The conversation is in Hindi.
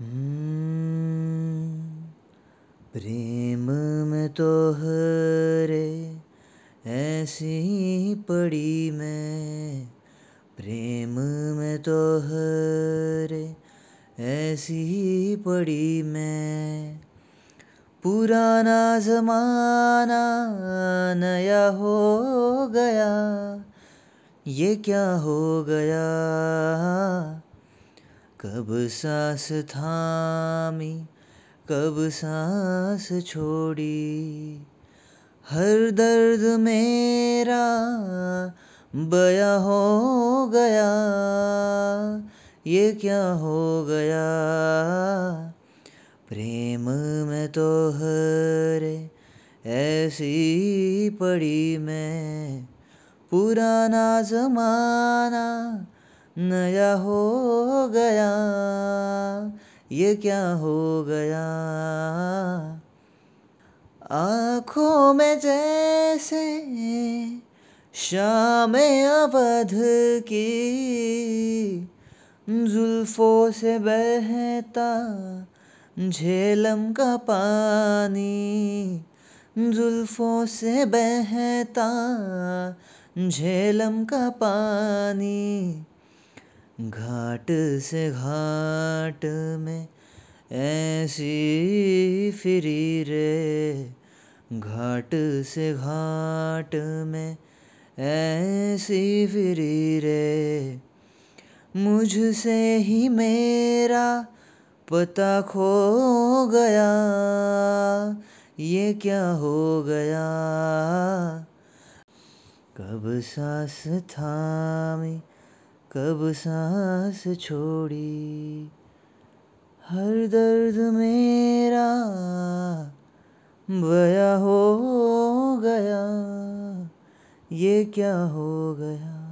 हम्म, प्रेम में तो हरे ऐसी पड़ी मैं। प्रेम में तो हरे ऐसी पड़ी मैं। पुराना जमाना नया हो गया। ये क्या हो गया? कब सांस थामी, कब सांस छोड़ी। हर दर्द मेरा बया हो गया, ये क्या हो गया? प्रेम में तो हरे ऐसी पड़ी मैं, पुराना जमाना नया हो गया, ये क्या हो गया? आँखों में जैसे शाम अवध की जुल्फों से बहता झेलम का पानी जुल्फों से बहता झेलम का पानी घाट से घाट में ऐसी फिरी रे। घाट से घाट में ऐसी फिरी रे। मुझसे ही मेरा पता खो गया। ये क्या हो गया? कब सांस थामी कब सांस छोड़ी? हर दर्द मेरा बया हो गया। ये क्या हो गया?